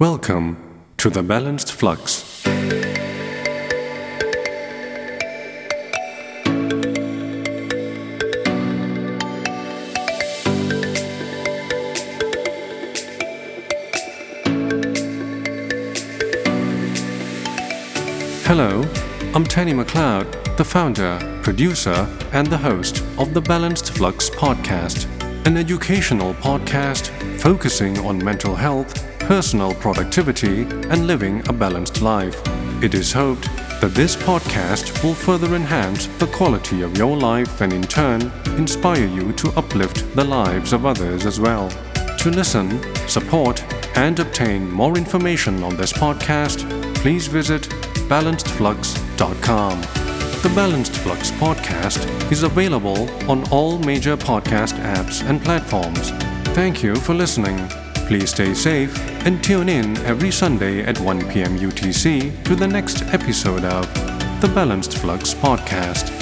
Welcome to the Balanced Flux. Hello, I'm Tanny McLeod, the founder, producer, and the host of the Balanced Flux podcast, an educational podcast focusing on mental health, personal productivity, and living a balanced life. It is hoped that this podcast will further enhance the quality of your life and, in turn, inspire you to uplift the lives of others as well. To listen, support, and obtain more information on this podcast, please visit balancedflux.com. The Balanced Flux podcast is available on all major podcast apps and platforms. Thank you for listening. Please stay safe and tune in every Sunday at 1 p.m. UTC to the next episode of the Balanced Flux podcast.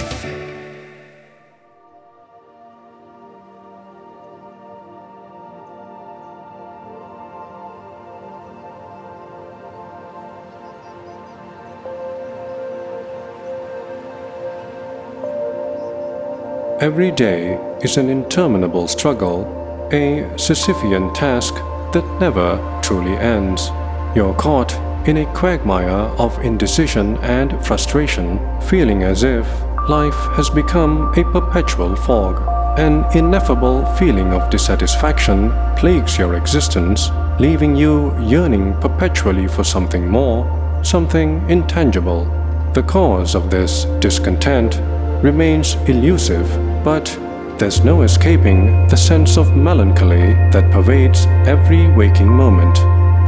Every day is an interminable struggle, a Sisyphean task that never truly ends. You're caught in a quagmire of indecision and frustration, feeling as if life has become a perpetual fog. An ineffable feeling of dissatisfaction plagues your existence, leaving you yearning perpetually for something more, something intangible. The cause of this discontent remains elusive, but there's no escaping the sense of melancholy that pervades every waking moment.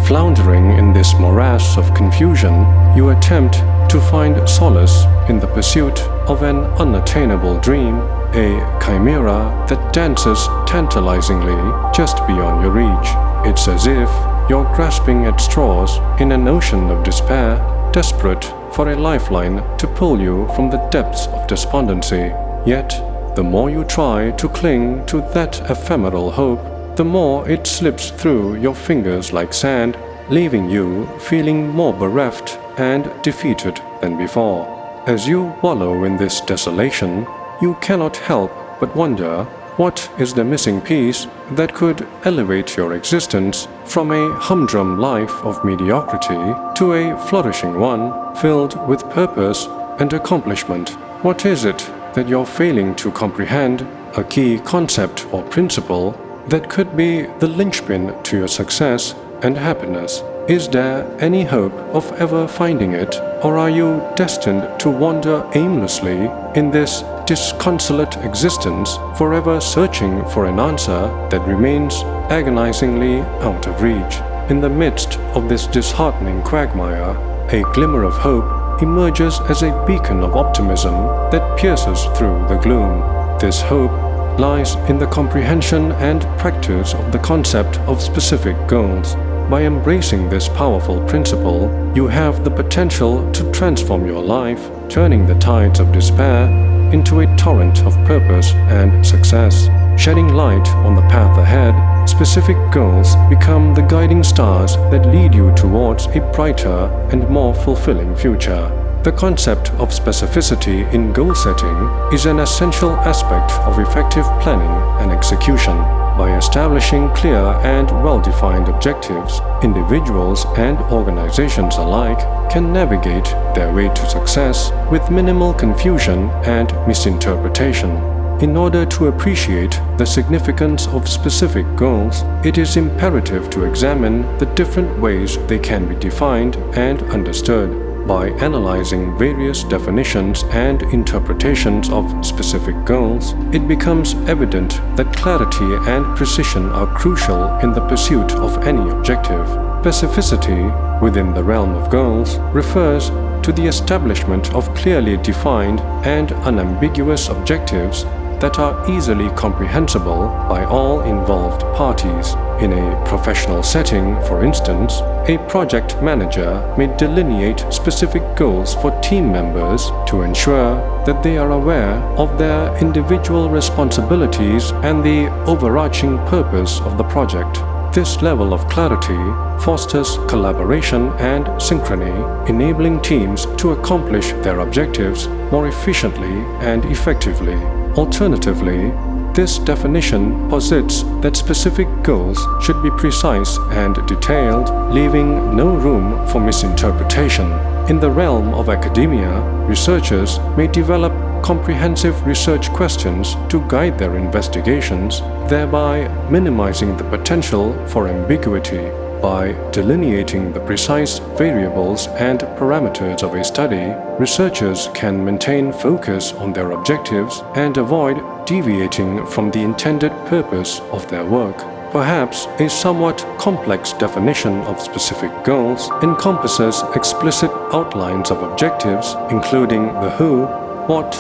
Floundering in this morass of confusion, you attempt to find solace in the pursuit of an unattainable dream, a chimera that dances tantalizingly just beyond your reach. It's as if you're grasping at straws in an ocean of despair, desperate for a lifeline to pull you from the depths of despondency. Yet, the more you try to cling to that ephemeral hope, the more it slips through your fingers like sand, leaving you feeling more bereft and defeated than before. As you wallow in this desolation, you cannot help but wonder what is the missing piece that could elevate your existence from a humdrum life of mediocrity to a flourishing one filled with purpose and accomplishment? What is it that you're failing to comprehend a key concept or principle that could be the linchpin to your success and happiness. Is there any hope of ever finding it, or are you destined to wander aimlessly in this disconsolate existence, forever searching for an answer that remains agonizingly out of reach? In the midst of this disheartening quagmire, a glimmer of hope emerges as a beacon of optimism that pierces through the gloom. This hope lies in the comprehension and practice of the concept of specific goals. By embracing this powerful principle, you have the potential to transform your life, turning the tides of despair into a torrent of purpose and success. Shedding light on the path ahead, specific goals become the guiding stars that lead you towards a brighter and more fulfilling future. The concept of specificity in goal setting is an essential aspect of effective planning and execution. By establishing clear and well defined objectives, individuals and organizations alike can navigate their way to success with minimal confusion and misinterpretation. In order to appreciate the significance of specific goals, it is imperative to examine the different ways they can be defined and understood. By analyzing various definitions and interpretations of specific goals, it becomes evident that clarity and precision are crucial in the pursuit of any objective. Specificity within the realm of goals refers to the establishment of clearly defined and unambiguous objectives that are easily comprehensible by all involved parties. In a professional setting, for instance, a project manager may delineate specific goals for team members to ensure that they are aware of their individual responsibilities and the overarching purpose of the project. This level of clarity fosters collaboration and synchrony, enabling teams to accomplish their objectives more efficiently and effectively. Alternatively, this definition posits that specific goals should be precise and detailed, leaving no room for misinterpretation. In the realm of academia, researchers may develop comprehensive research questions to guide their investigations, thereby minimizing the potential for ambiguity. By delineating the precise variables and parameters of a study, researchers can maintain focus on their objectives and avoid deviating from the intended purpose of their work. Perhaps a somewhat complex definition of specific goals encompasses explicit outlines of objectives, including the who, what,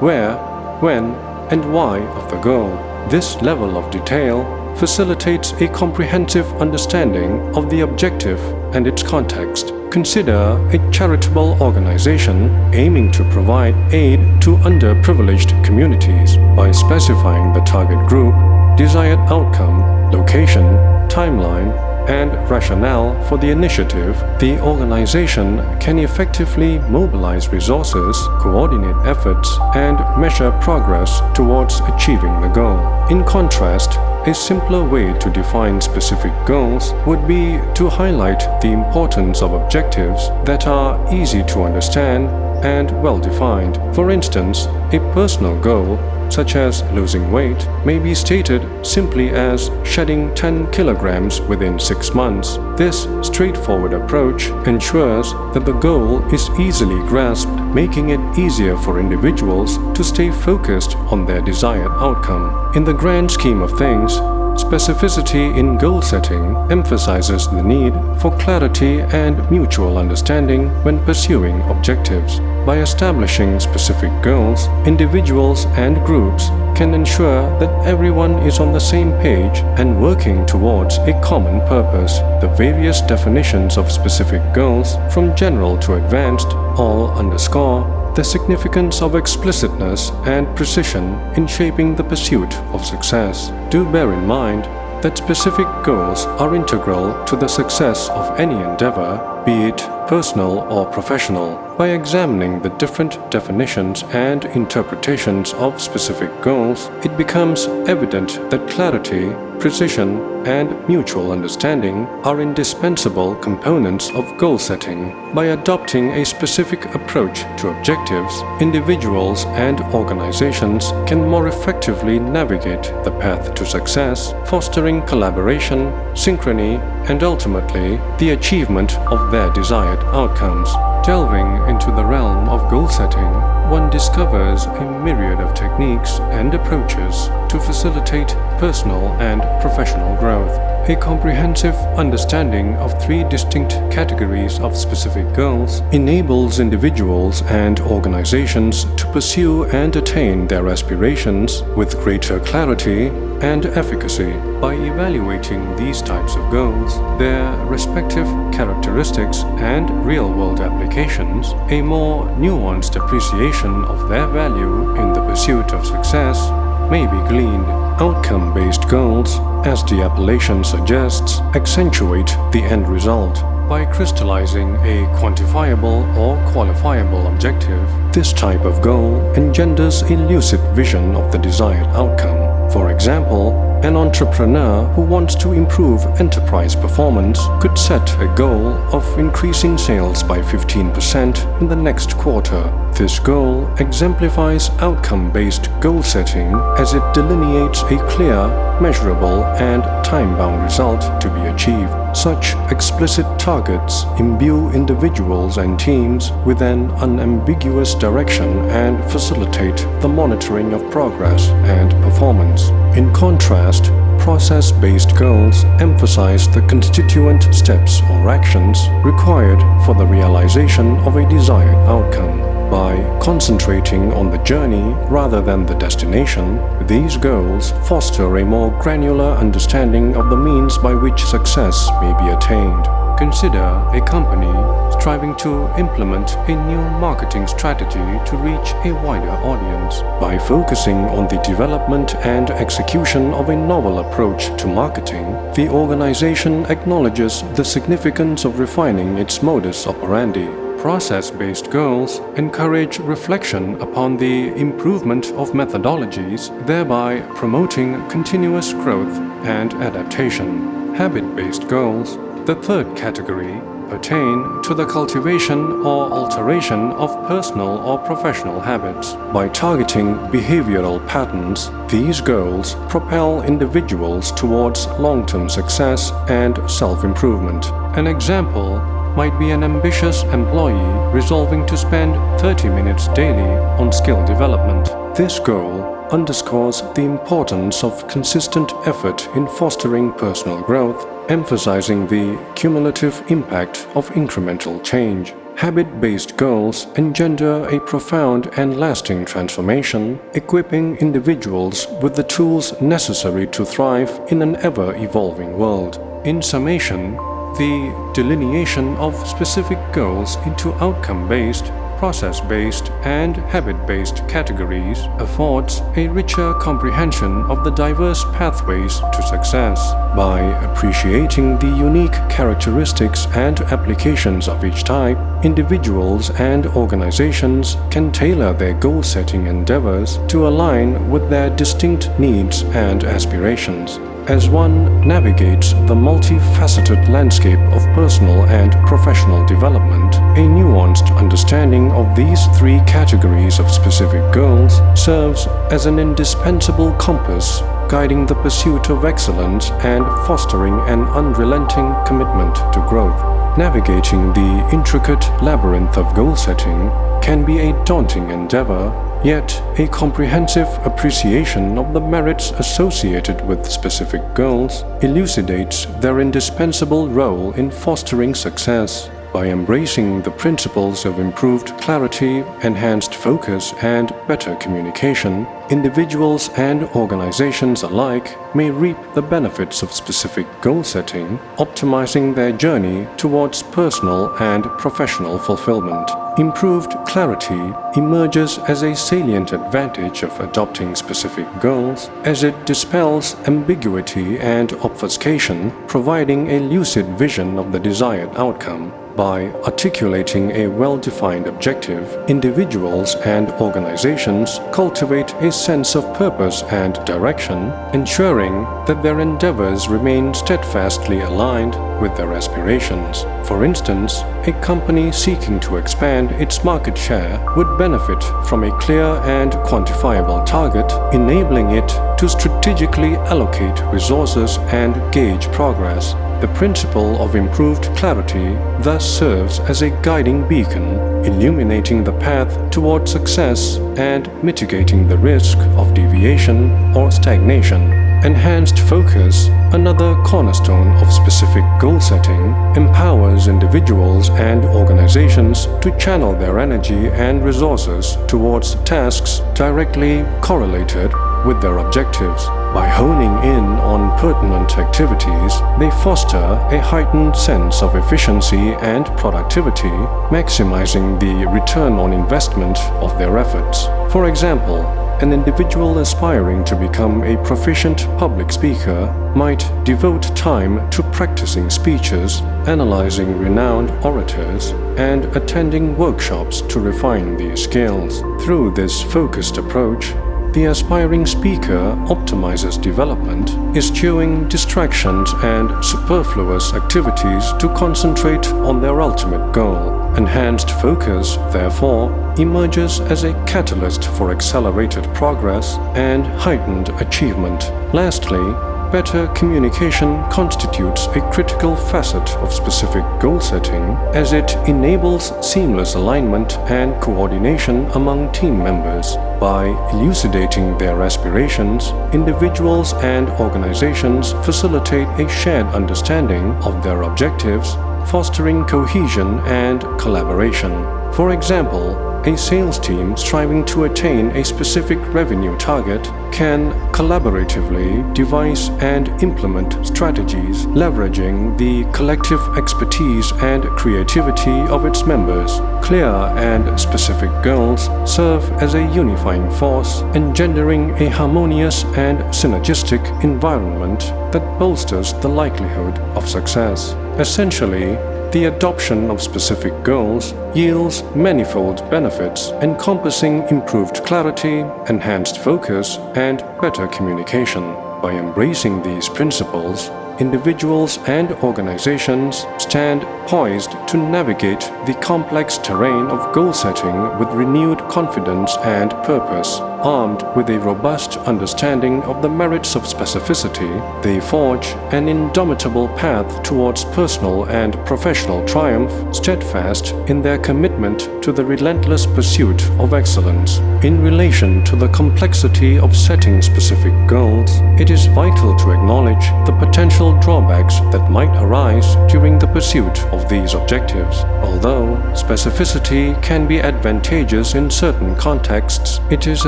where, when, and why of the goal. This level of detail facilitates a comprehensive understanding of the objective and its context. Consider a charitable organization aiming to provide aid to underprivileged communities by specifying the target group, desired outcome, location, timeline, and rationale for the initiative, the organization can effectively mobilize resources, coordinate efforts, and measure progress towards achieving the goal. In contrast, a simpler way to define specific goals would be to highlight the importance of objectives that are easy to understand and well defined. For instance, a personal goal such as losing weight, may be stated simply as shedding 10 kilograms within 6 months. This straightforward approach ensures that the goal is easily grasped, making it easier for individuals to stay focused on their desired outcome. In the grand scheme of things, Specificity in goal setting emphasizes the need for clarity and mutual understanding when pursuing objectives. By establishing specific goals, individuals and groups can ensure that everyone is on the same page and working towards a common purpose. The various definitions of specific goals, from general to advanced, all underscore the significance of explicitness and precision in shaping the pursuit of success. Do bear in mind that specific goals are integral to the success of any endeavor, be it personal or professional. By examining the different definitions and interpretations of specific goals, it becomes evident that clarity, precision, and mutual understanding are indispensable components of goal setting. By adopting a specific approach to objectives, individuals and organizations can more effectively navigate the path to success, fostering collaboration, synchrony, and ultimately the achievement of their desired outcomes. Delving into the realm of goal setting, one discovers a myriad of techniques and approaches to facilitate personal and professional growth. A comprehensive understanding of three distinct categories of specific goals enables individuals and organizations to pursue and attain their aspirations with greater clarity and efficacy. By evaluating these types of goals, their respective characteristics, and real world applications, a more nuanced appreciation of their value in the pursuit of success may be gleaned. Outcome based goals, as the appellation suggests, accentuate the end result. By crystallizing a quantifiable or qualifiable objective, this type of goal engenders lucid vision of the desired outcome. For example, an entrepreneur who wants to improve enterprise performance could set a goal of increasing sales by 15% in the next quarter. This goal exemplifies outcome based goal setting as it delineates a clear, measurable, and time bound result to be achieved. Such explicit targets imbue individuals and teams with an unambiguous direction and facilitate the monitoring of progress and performance. In contrast, process based goals emphasize the constituent steps or actions required for the realization of a desired outcome. By concentrating on the journey rather than the destination, these goals foster a more granular understanding of the means by which success may be attained. Consider a company striving to implement a new marketing strategy to reach a wider audience. By focusing on the development and execution of a novel approach to marketing, the organization acknowledges the significance of refining its modus operandi. Process based goals encourage reflection upon the improvement of methodologies, thereby promoting continuous growth and adaptation. Habit based goals, the third category, pertain to the cultivation or alteration of personal or professional habits. By targeting behavioral patterns, these goals propel individuals towards long term success and self improvement. An example might be an ambitious employee resolving to spend 30 minutes daily on skill development. This goal underscores the importance of consistent effort in fostering personal growth, emphasizing the cumulative impact of incremental change. Habit based goals engender a profound and lasting transformation, equipping individuals with the tools necessary to thrive in an ever evolving world. In summation, the delineation of specific goals into outcome based, process based, and habit based categories affords a richer comprehension of the diverse pathways to success. By appreciating the unique characteristics and applications of each type, individuals and organizations can tailor their goal setting endeavors to align with their distinct needs and aspirations. As one navigates the multifaceted landscape of personal and professional development, a nuanced understanding of these three categories of specific goals serves as an indispensable compass guiding the pursuit of excellence and fostering an unrelenting commitment to growth. Navigating the intricate labyrinth of goal setting can be a daunting endeavor Yet, a comprehensive appreciation of the merits associated with specific goals elucidates their indispensable role in fostering success. By embracing the principles of improved clarity, enhanced focus, and better communication, individuals and organizations alike may reap the benefits of specific goal setting, optimizing their journey towards personal and professional fulfillment. Improved clarity emerges as a salient advantage of adopting specific goals as it dispels ambiguity and obfuscation, providing a lucid vision of the desired outcome. By articulating a well defined objective, individuals and organizations cultivate a sense of purpose and direction, ensuring that their endeavors remain steadfastly aligned with their aspirations. For instance, a company seeking to expand its market share would benefit from a clear and quantifiable target, enabling it to strategically allocate resources and gauge progress. The principle of improved clarity thus serves as a guiding beacon, illuminating the path toward success and mitigating the risk of deviation or stagnation. Enhanced focus, another cornerstone of specific goal setting, empowers individuals and organizations to channel their energy and resources towards tasks directly correlated with their objectives. By honing in on pertinent activities, they foster a heightened sense of efficiency and productivity, maximizing the return on investment of their efforts. For example, an individual aspiring to become a proficient public speaker might devote time to practicing speeches, analyzing renowned orators, and attending workshops to refine these skills. Through this focused approach, the aspiring speaker optimizes development, eschewing distractions and superfluous activities to concentrate on their ultimate goal. Enhanced focus, therefore, emerges as a catalyst for accelerated progress and heightened achievement. Lastly, better communication constitutes a critical facet of specific goal setting as it enables seamless alignment and coordination among team members. By elucidating their aspirations, individuals and organizations facilitate a shared understanding of their objectives, fostering cohesion and collaboration. For example, a sales team striving to attain a specific revenue target can collaboratively devise and implement strategies leveraging the collective expertise and creativity of its members. Clear and specific goals serve as a unifying force, engendering a harmonious and synergistic environment that bolsters the likelihood of success. Essentially, the adoption of specific goals yields manifold benefits encompassing improved clarity, enhanced focus, and better communication. By embracing these principles, individuals and organizations stand poised to navigate the complex terrain of goal setting with renewed confidence and purpose. Armed with a robust understanding of the merits of specificity, they forge an indomitable path towards personal and professional triumph, steadfast in their commitment to the relentless pursuit of excellence. In relation to the complexity of setting specific goals, it is vital to acknowledge the potential drawbacks that might arise during the pursuit of these objectives. Although specificity can be advantageous in certain contexts, it is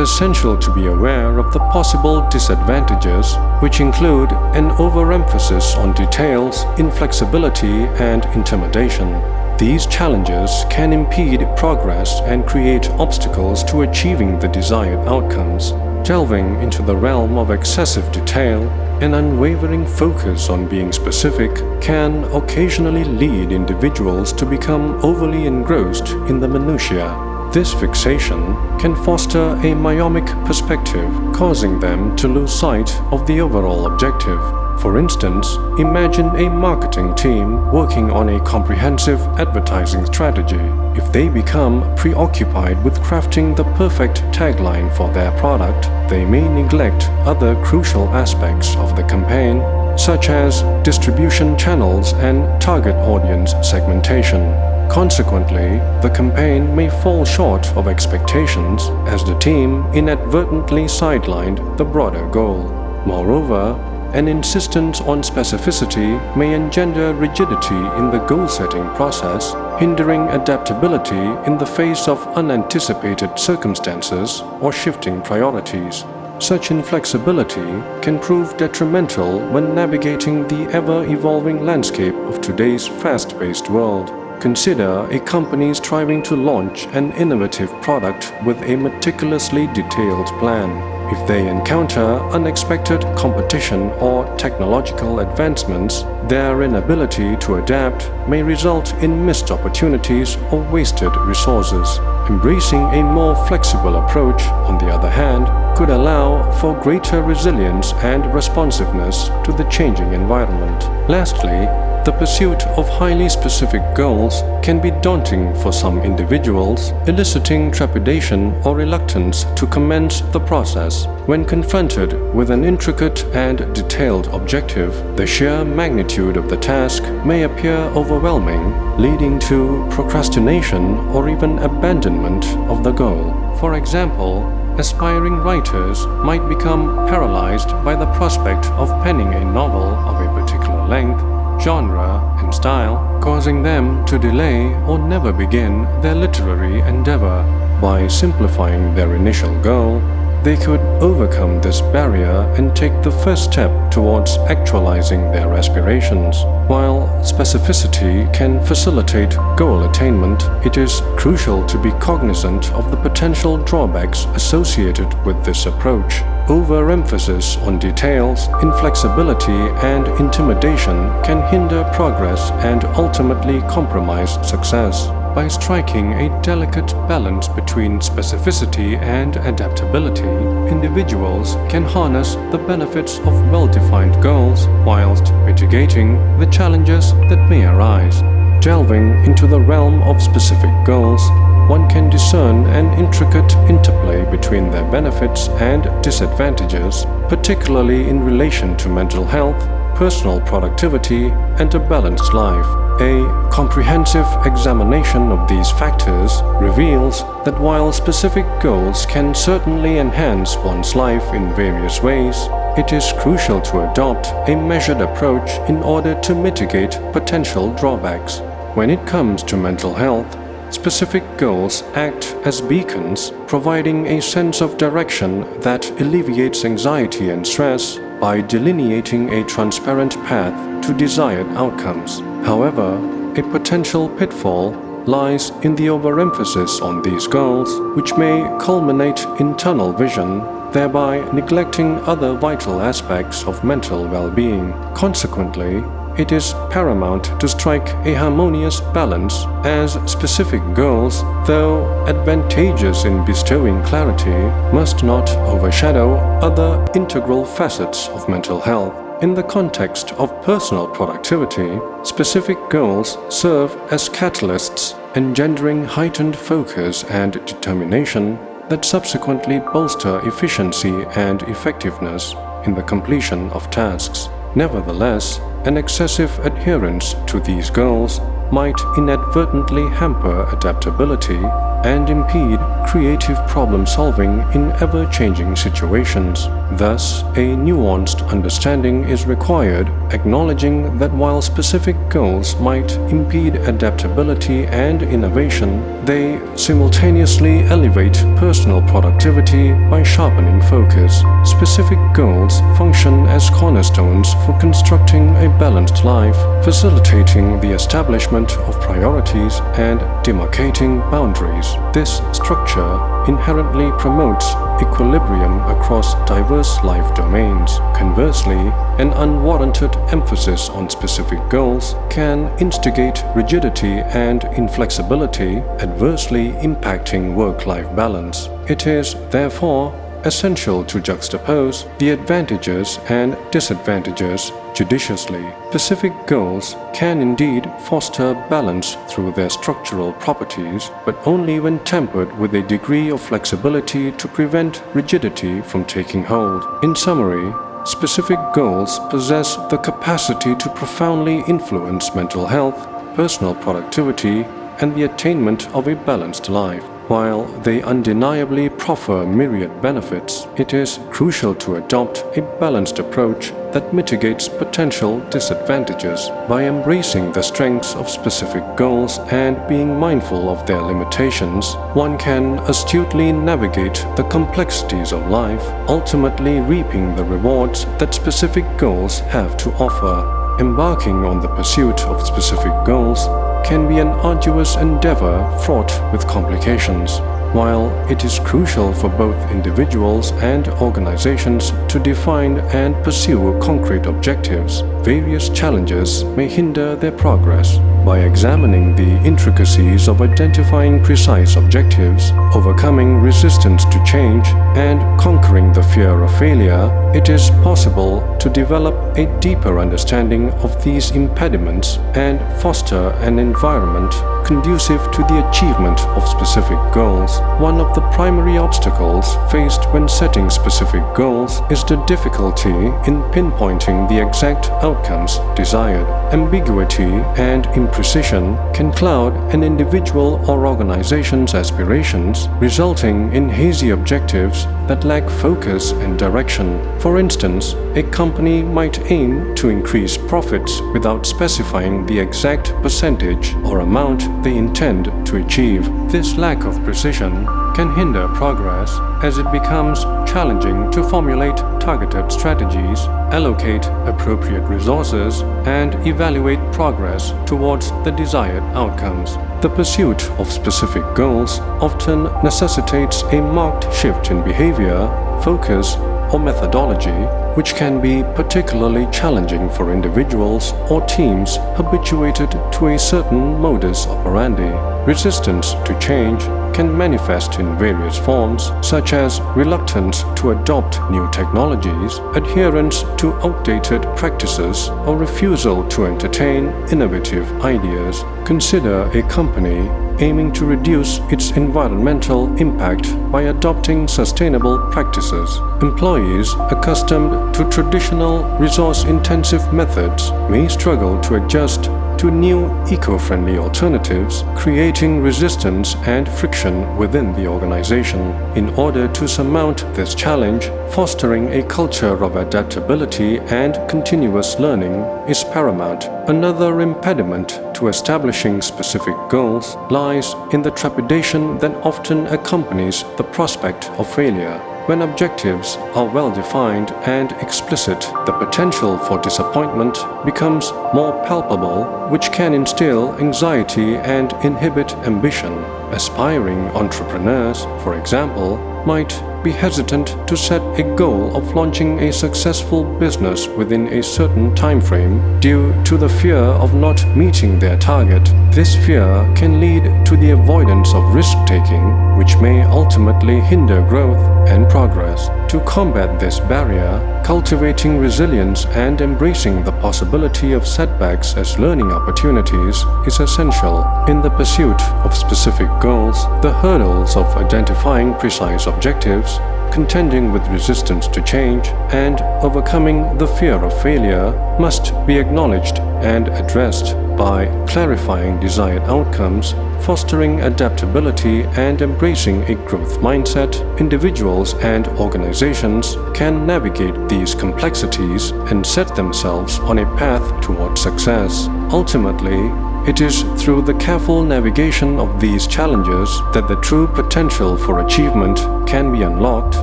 essential to be aware of the possible disadvantages, which include an overemphasis on details, inflexibility, and intimidation. These challenges can impede progress and create obstacles to achieving the desired outcomes. Delving into the realm of excessive detail, an unwavering focus on being specific can occasionally lead individuals to become overly engrossed in the minutiae. This fixation can foster a myopic perspective, causing them to lose sight of the overall objective. For instance, imagine a marketing team working on a comprehensive advertising strategy. If they become preoccupied with crafting the perfect tagline for their product, they may neglect other crucial aspects of the campaign, such as distribution channels and target audience segmentation. Consequently, the campaign may fall short of expectations as the team inadvertently sidelined the broader goal. Moreover, an insistence on specificity may engender rigidity in the goal setting process, hindering adaptability in the face of unanticipated circumstances or shifting priorities. Such inflexibility can prove detrimental when navigating the ever evolving landscape of today's fast paced world. Consider a company striving to launch an innovative product with a meticulously detailed plan. If they encounter unexpected competition or technological advancements, their inability to adapt may result in missed opportunities or wasted resources. Embracing a more flexible approach, on the other hand, could allow for greater resilience and responsiveness to the changing environment. Lastly, the pursuit of highly specific goals can be daunting for some individuals, eliciting trepidation or reluctance to commence the process. When confronted with an intricate and detailed objective, the sheer magnitude of the task may appear overwhelming, leading to procrastination or even abandonment of the goal. For example, aspiring writers might become paralyzed by the prospect of penning a novel of a particular length genre, and style, causing them to delay or never begin their literary endeavor. By simplifying their initial goal, they could overcome this barrier and take the first step towards actualizing their aspirations. While specificity can facilitate goal attainment, it is crucial to be cognizant of the potential drawbacks associated with this approach. Overemphasis on details, inflexibility, and intimidation can hinder progress and ultimately compromise success. By striking a delicate balance between specificity and adaptability, individuals can harness the benefits of well defined goals whilst mitigating the challenges that may arise. Delving into the realm of specific goals, one can discern an intricate interplay between their benefits and disadvantages, particularly in relation to mental health, personal productivity, and a balanced life. A comprehensive examination of these factors reveals that while specific goals can certainly enhance one's life in various ways, it is crucial to adopt a measured approach in order to mitigate potential drawbacks. When it comes to mental health, specific goals act as beacons, providing a sense of direction that alleviates anxiety and stress by delineating a transparent path to desired outcomes. However, a potential pitfall lies in the overemphasis on these goals, which may culminate in tunnel vision, thereby neglecting other vital aspects of mental well being. Consequently, it is paramount to strike a harmonious balance as specific goals, though advantageous in bestowing clarity, must not overshadow other integral facets of mental health. In the context of personal productivity, specific goals serve as catalysts, engendering heightened focus and determination that subsequently bolster efficiency and effectiveness in the completion of tasks. Nevertheless, an excessive adherence to these goals might inadvertently hamper adaptability and impede creative problem solving in ever changing situations. Thus, a nuanced understanding is required, acknowledging that while specific goals might impede adaptability and innovation, they simultaneously elevate personal productivity by sharpening focus. Specific goals function as cornerstones for constructing a balanced life, facilitating the establishment of priorities and demarcating boundaries. This structure inherently promotes equilibrium across diverse life domains. Conversely, an unwarranted emphasis on specific goals can instigate rigidity and inflexibility, adversely impacting work life balance. It is, therefore, essential to juxtapose the advantages and disadvantages judiciously. Specific goals can indeed foster balance through their structural properties, but only when tempered with a degree of flexibility to prevent rigidity from taking hold. In summary, specific goals possess the capacity to profoundly influence mental health, personal productivity, and the attainment of a balanced life. While they undeniably proffer myriad benefits, it is crucial to adopt a balanced approach that mitigates potential disadvantages by embracing the strengths of specific goals and being mindful of their limitations. One can astutely navigate the complexities of life, ultimately reaping the rewards that specific goals have to offer. Embarking on the pursuit of specific goals can be an arduous endeavor fraught with complications. While it is crucial for both individuals and organizations to define and pursue concrete objectives, various challenges may hinder their progress. By examining the intricacies of identifying precise objectives, overcoming resistance to change, and conquering the fear of failure, it is possible to develop a deeper understanding of these impediments and foster an environment conducive to the achievement of specific goals. One of the primary obstacles faced when setting specific goals is the difficulty in pinpointing the exact outcomes desired. Ambiguity and imprecision can cloud an individual or organization's aspirations, resulting in hazy objectives that lack focus and direction. For instance, a company might aim to increase profits without specifying the exact percentage or amount they intend to achieve. This lack of precision can hinder progress as it becomes challenging to formulate targeted strategies, allocate appropriate resources, and evaluate progress towards the desired outcomes. The pursuit of specific goals often necessitates a marked shift in behavior, focus, or methodology, which can be particularly challenging for individuals or teams habituated to a certain modus operandi. Resistance to change can manifest in various forms, such as reluctance to adopt new technologies, adherence to outdated practices, or refusal to entertain innovative ideas. Consider a company aiming to reduce its environmental impact by adopting sustainable practices. Employees accustomed to traditional resource intensive methods may struggle to adjust to new eco friendly alternatives, creating resistance and friction within the organization. In order to surmount this challenge, fostering a culture of adaptability and continuous learning is paramount. Another impediment to establishing specific goals lies in the trepidation that often accompanies the prospect of failure. When objectives are well defined and explicit, the potential for disappointment becomes more palpable, which can instill anxiety and inhibit ambition. Aspiring entrepreneurs, for example, might be hesitant to set a goal of launching a successful business within a certain time frame due to the fear of not meeting their target. This fear can lead to the avoidance of risk taking, which may ultimately hinder growth and progress. To combat this barrier, cultivating resilience and embracing the possibility of setbacks as learning opportunities is essential. In the pursuit of specific goals, the hurdles of identifying precise objectives contending with resistance to change, and overcoming the fear of failure must be acknowledged and addressed by clarifying desired outcomes, fostering adaptability, and embracing a growth mindset. Individuals and organizations can navigate these complexities and set themselves on a path toward success. Ultimately, it is through the careful navigation of these challenges that the true potential for achievement can be unlocked,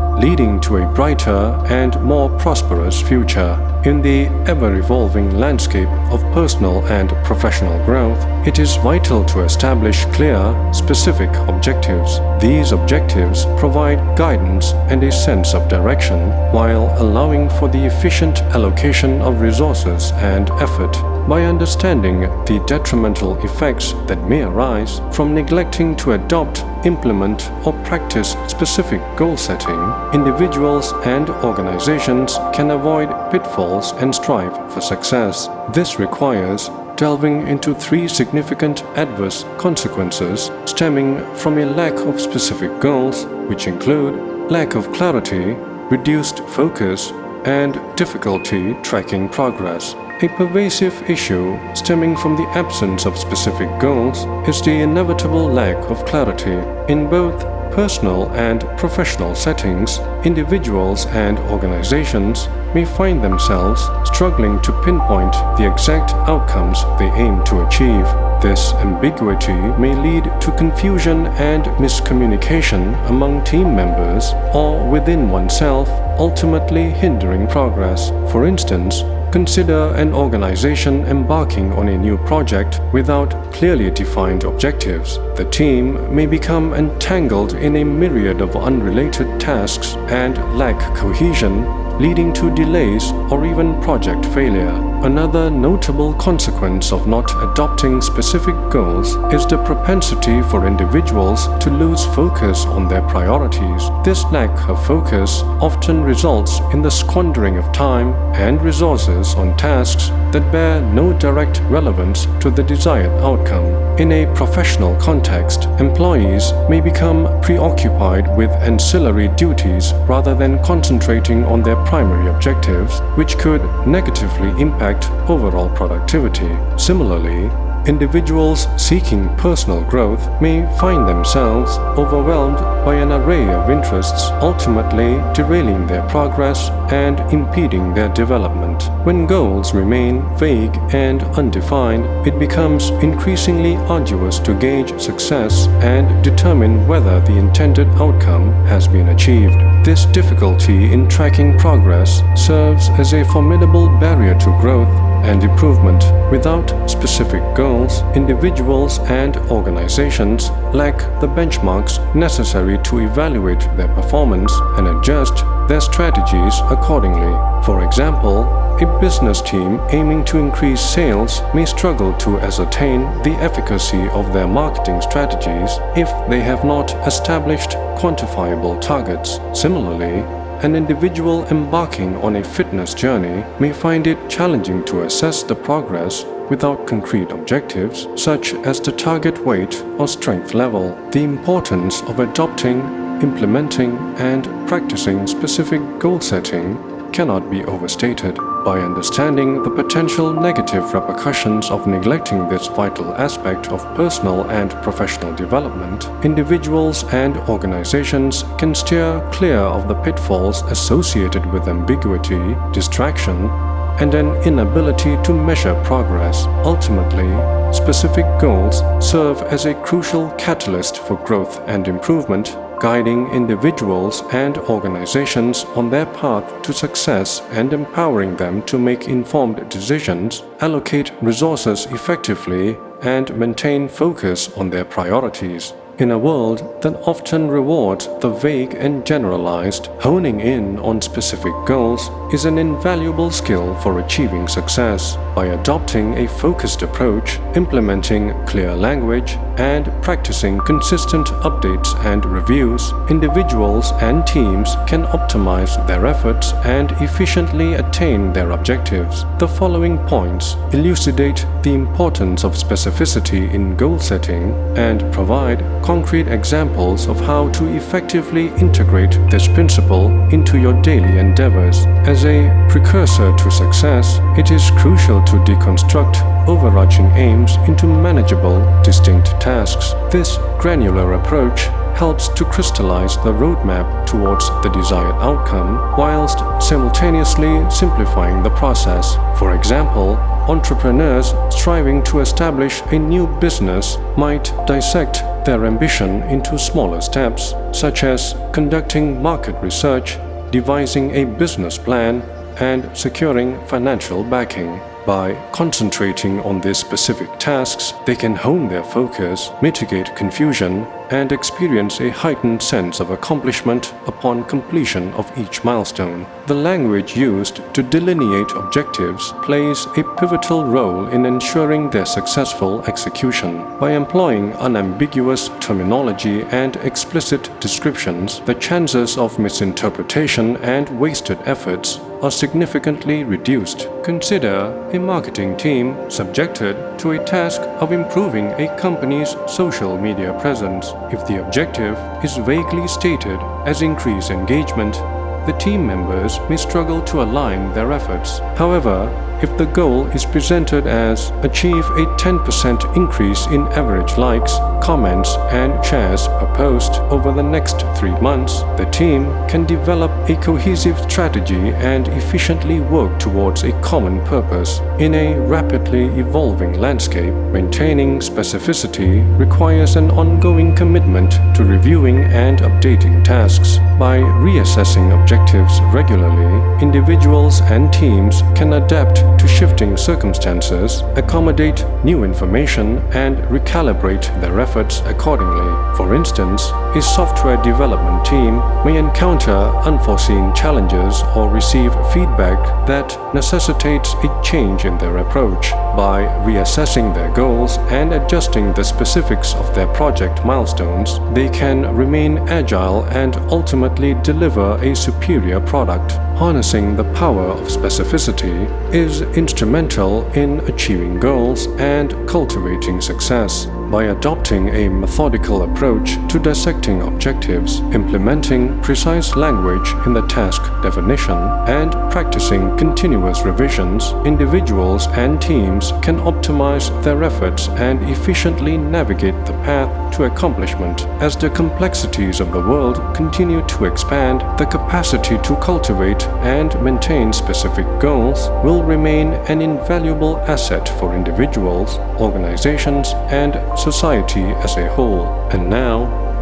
leading to a brighter and more prosperous future. In the ever evolving landscape of personal and professional growth, it is vital to establish clear, specific objectives. These objectives provide guidance and a sense of direction while allowing for the efficient allocation of resources and effort. By understanding the detrimental effects that may arise from neglecting to adopt, implement, or practice specific goal setting, individuals and organizations can avoid pitfalls and strive for success. This requires delving into three significant adverse consequences stemming from a lack of specific goals, which include lack of clarity, reduced focus, and difficulty tracking progress. A pervasive issue stemming from the absence of specific goals is the inevitable lack of clarity. In both personal and professional settings, individuals and organizations may find themselves struggling to pinpoint the exact outcomes they aim to achieve. This ambiguity may lead to confusion and miscommunication among team members or within oneself, ultimately hindering progress. For instance, Consider an organization embarking on a new project without clearly defined objectives. The team may become entangled in a myriad of unrelated tasks and lack cohesion leading to delays or even project failure. Another notable consequence of not adopting specific goals is the propensity for individuals to lose focus on their priorities. This lack of focus often results in the squandering of time and resources on tasks that bear no direct relevance to the desired outcome. In a professional context, employees may become preoccupied with ancillary duties rather than concentrating on their primary objectives, which could negatively impact overall productivity. Similarly, Individuals seeking personal growth may find themselves overwhelmed by an array of interests, ultimately derailing their progress and impeding their development. When goals remain vague and undefined, it becomes increasingly arduous to gauge success and determine whether the intended outcome has been achieved. This difficulty in tracking progress serves as a formidable barrier to growth and improvement. Without specific goals, individuals and organizations lack the benchmarks necessary to evaluate their performance and adjust their strategies accordingly. For example, a business team aiming to increase sales may struggle to ascertain the efficacy of their marketing strategies if they have not established quantifiable targets. Similarly, an individual embarking on a fitness journey may find it challenging to assess the progress without concrete objectives, such as the target weight or strength level. The importance of adopting, implementing, and practicing specific goal setting cannot be overstated. By understanding the potential negative repercussions of neglecting this vital aspect of personal and professional development, individuals and organizations can steer clear of the pitfalls associated with ambiguity, distraction, and an inability to measure progress. Ultimately, specific goals serve as a crucial catalyst for growth and improvement, guiding individuals and organizations on their path to success and empowering them to make informed decisions, allocate resources effectively, and maintain focus on their priorities. In a world that often rewards the vague and generalized, honing in on specific goals is an invaluable skill for achieving success. By adopting a focused approach, implementing clear language, and practicing consistent updates and reviews, individuals and teams can optimize their efforts and efficiently attain their objectives. The following points elucidate the importance of specificity in goal setting and provide concrete examples of how to effectively integrate this principle into your daily endeavors. As a precursor to success, it is crucial to deconstruct overarching aims into manageable, distinct tasks. This granular approach helps to crystallize the roadmap towards the desired outcome whilst simultaneously simplifying the process. For example, entrepreneurs striving to establish a new business might dissect their ambition into smaller steps, such as conducting market research, devising a business plan, and securing financial backing. By concentrating on these specific tasks, they can hone their focus, mitigate confusion, and experience a heightened sense of accomplishment upon completion of each milestone. The language used to delineate objectives plays a pivotal role in ensuring their successful execution. By employing unambiguous terminology and explicit descriptions, the chances of misinterpretation and wasted efforts are significantly reduced. Consider a marketing team subjected to a task of improving a company's social media presence. If the objective is vaguely stated as increase engagement, the team members may struggle to align their efforts. However, if the goal is presented as achieve a 10% increase in average likes, comments, and shares per post over the next three months, the team can develop a cohesive strategy and efficiently work towards a common purpose. In a rapidly evolving landscape, maintaining specificity requires an ongoing commitment to reviewing and updating tasks. By reassessing objectives regularly, individuals and teams can adapt to shifting circumstances, accommodate new information, and recalibrate their efforts accordingly. For instance, a software development team may encounter unforeseen challenges or receive feedback that necessitates a change in their approach. By reassessing their goals and adjusting the specifics of their project milestones, they can remain agile and ultimately deliver a superior product. Harnessing the power of specificity is instrumental in achieving goals and cultivating success by adopting a methodical approach to dissecting objectives, implementing precise language in the task definition, and practicing continuous revisions, individuals and teams can optimize their efforts and efficiently navigate the path to accomplishment. As the complexities of the world continue to expand, the capacity to cultivate and maintain specific goals will remain an invaluable asset for individuals, organizations, and society as a whole. And now,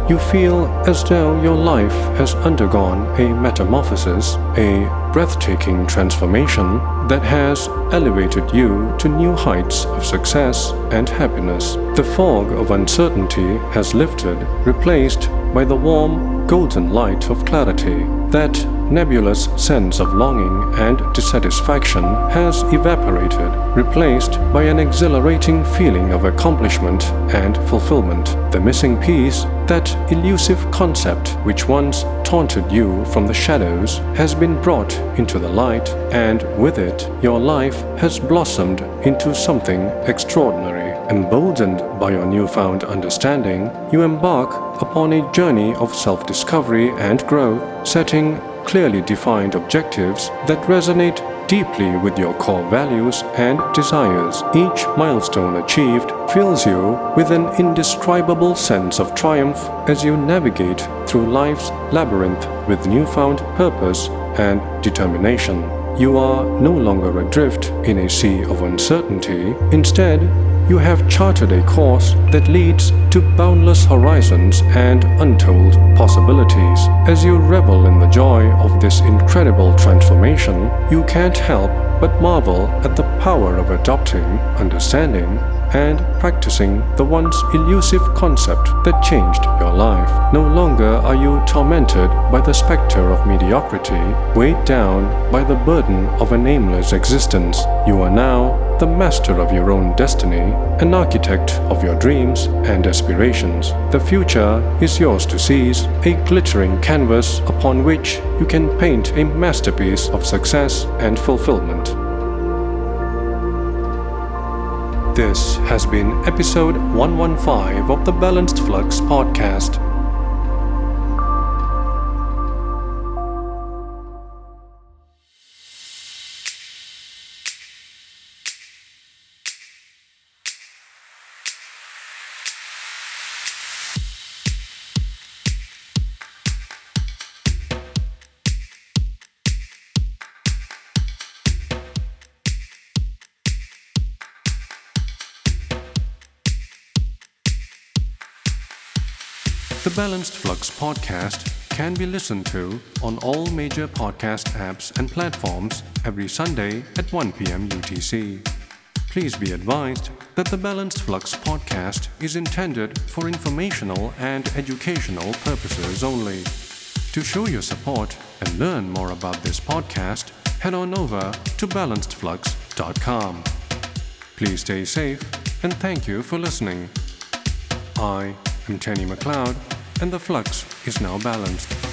you feel as though your life has undergone a metamorphosis, a breathtaking transformation that has elevated you to new heights of success and happiness. The fog of uncertainty has lifted, replaced by the warm, golden light of clarity. That nebulous sense of longing and dissatisfaction has evaporated, replaced by an exhilarating feeling of accomplishment and fulfillment. The missing piece, that elusive concept which once taunted you from the shadows, has been brought into the light, and with it, your life has blossomed into something extraordinary. Emboldened by your newfound understanding, you embark upon a journey of self discovery and growth, setting clearly defined objectives that resonate deeply with your core values and desires. Each milestone achieved fills you with an indescribable sense of triumph as you navigate through life's labyrinth with newfound purpose and determination. You are no longer adrift in a sea of uncertainty. Instead, you have charted a course that leads to boundless horizons and untold possibilities. As you revel in the joy of this incredible transformation, you can't help but marvel at the power of adopting, understanding, and practicing the once elusive concept that changed your life. No longer are you tormented by the specter of mediocrity, weighed down by the burden of a nameless existence. You are now the master of your own destiny, an architect of your dreams and aspirations. The future is yours to seize, a glittering canvas upon which you can paint a masterpiece of success and fulfillment. This has been episode 115 of the Balanced Flux podcast. The Balanced Flux podcast can be listened to on all major podcast apps and platforms every Sunday at 1 p.m. UTC. Please be advised that the Balanced Flux podcast is intended for informational and educational purposes only. To show your support and learn more about this podcast, head on over to balancedflux.com. Please stay safe and thank you for listening. I am Tenny McLeod and the flux is now balanced.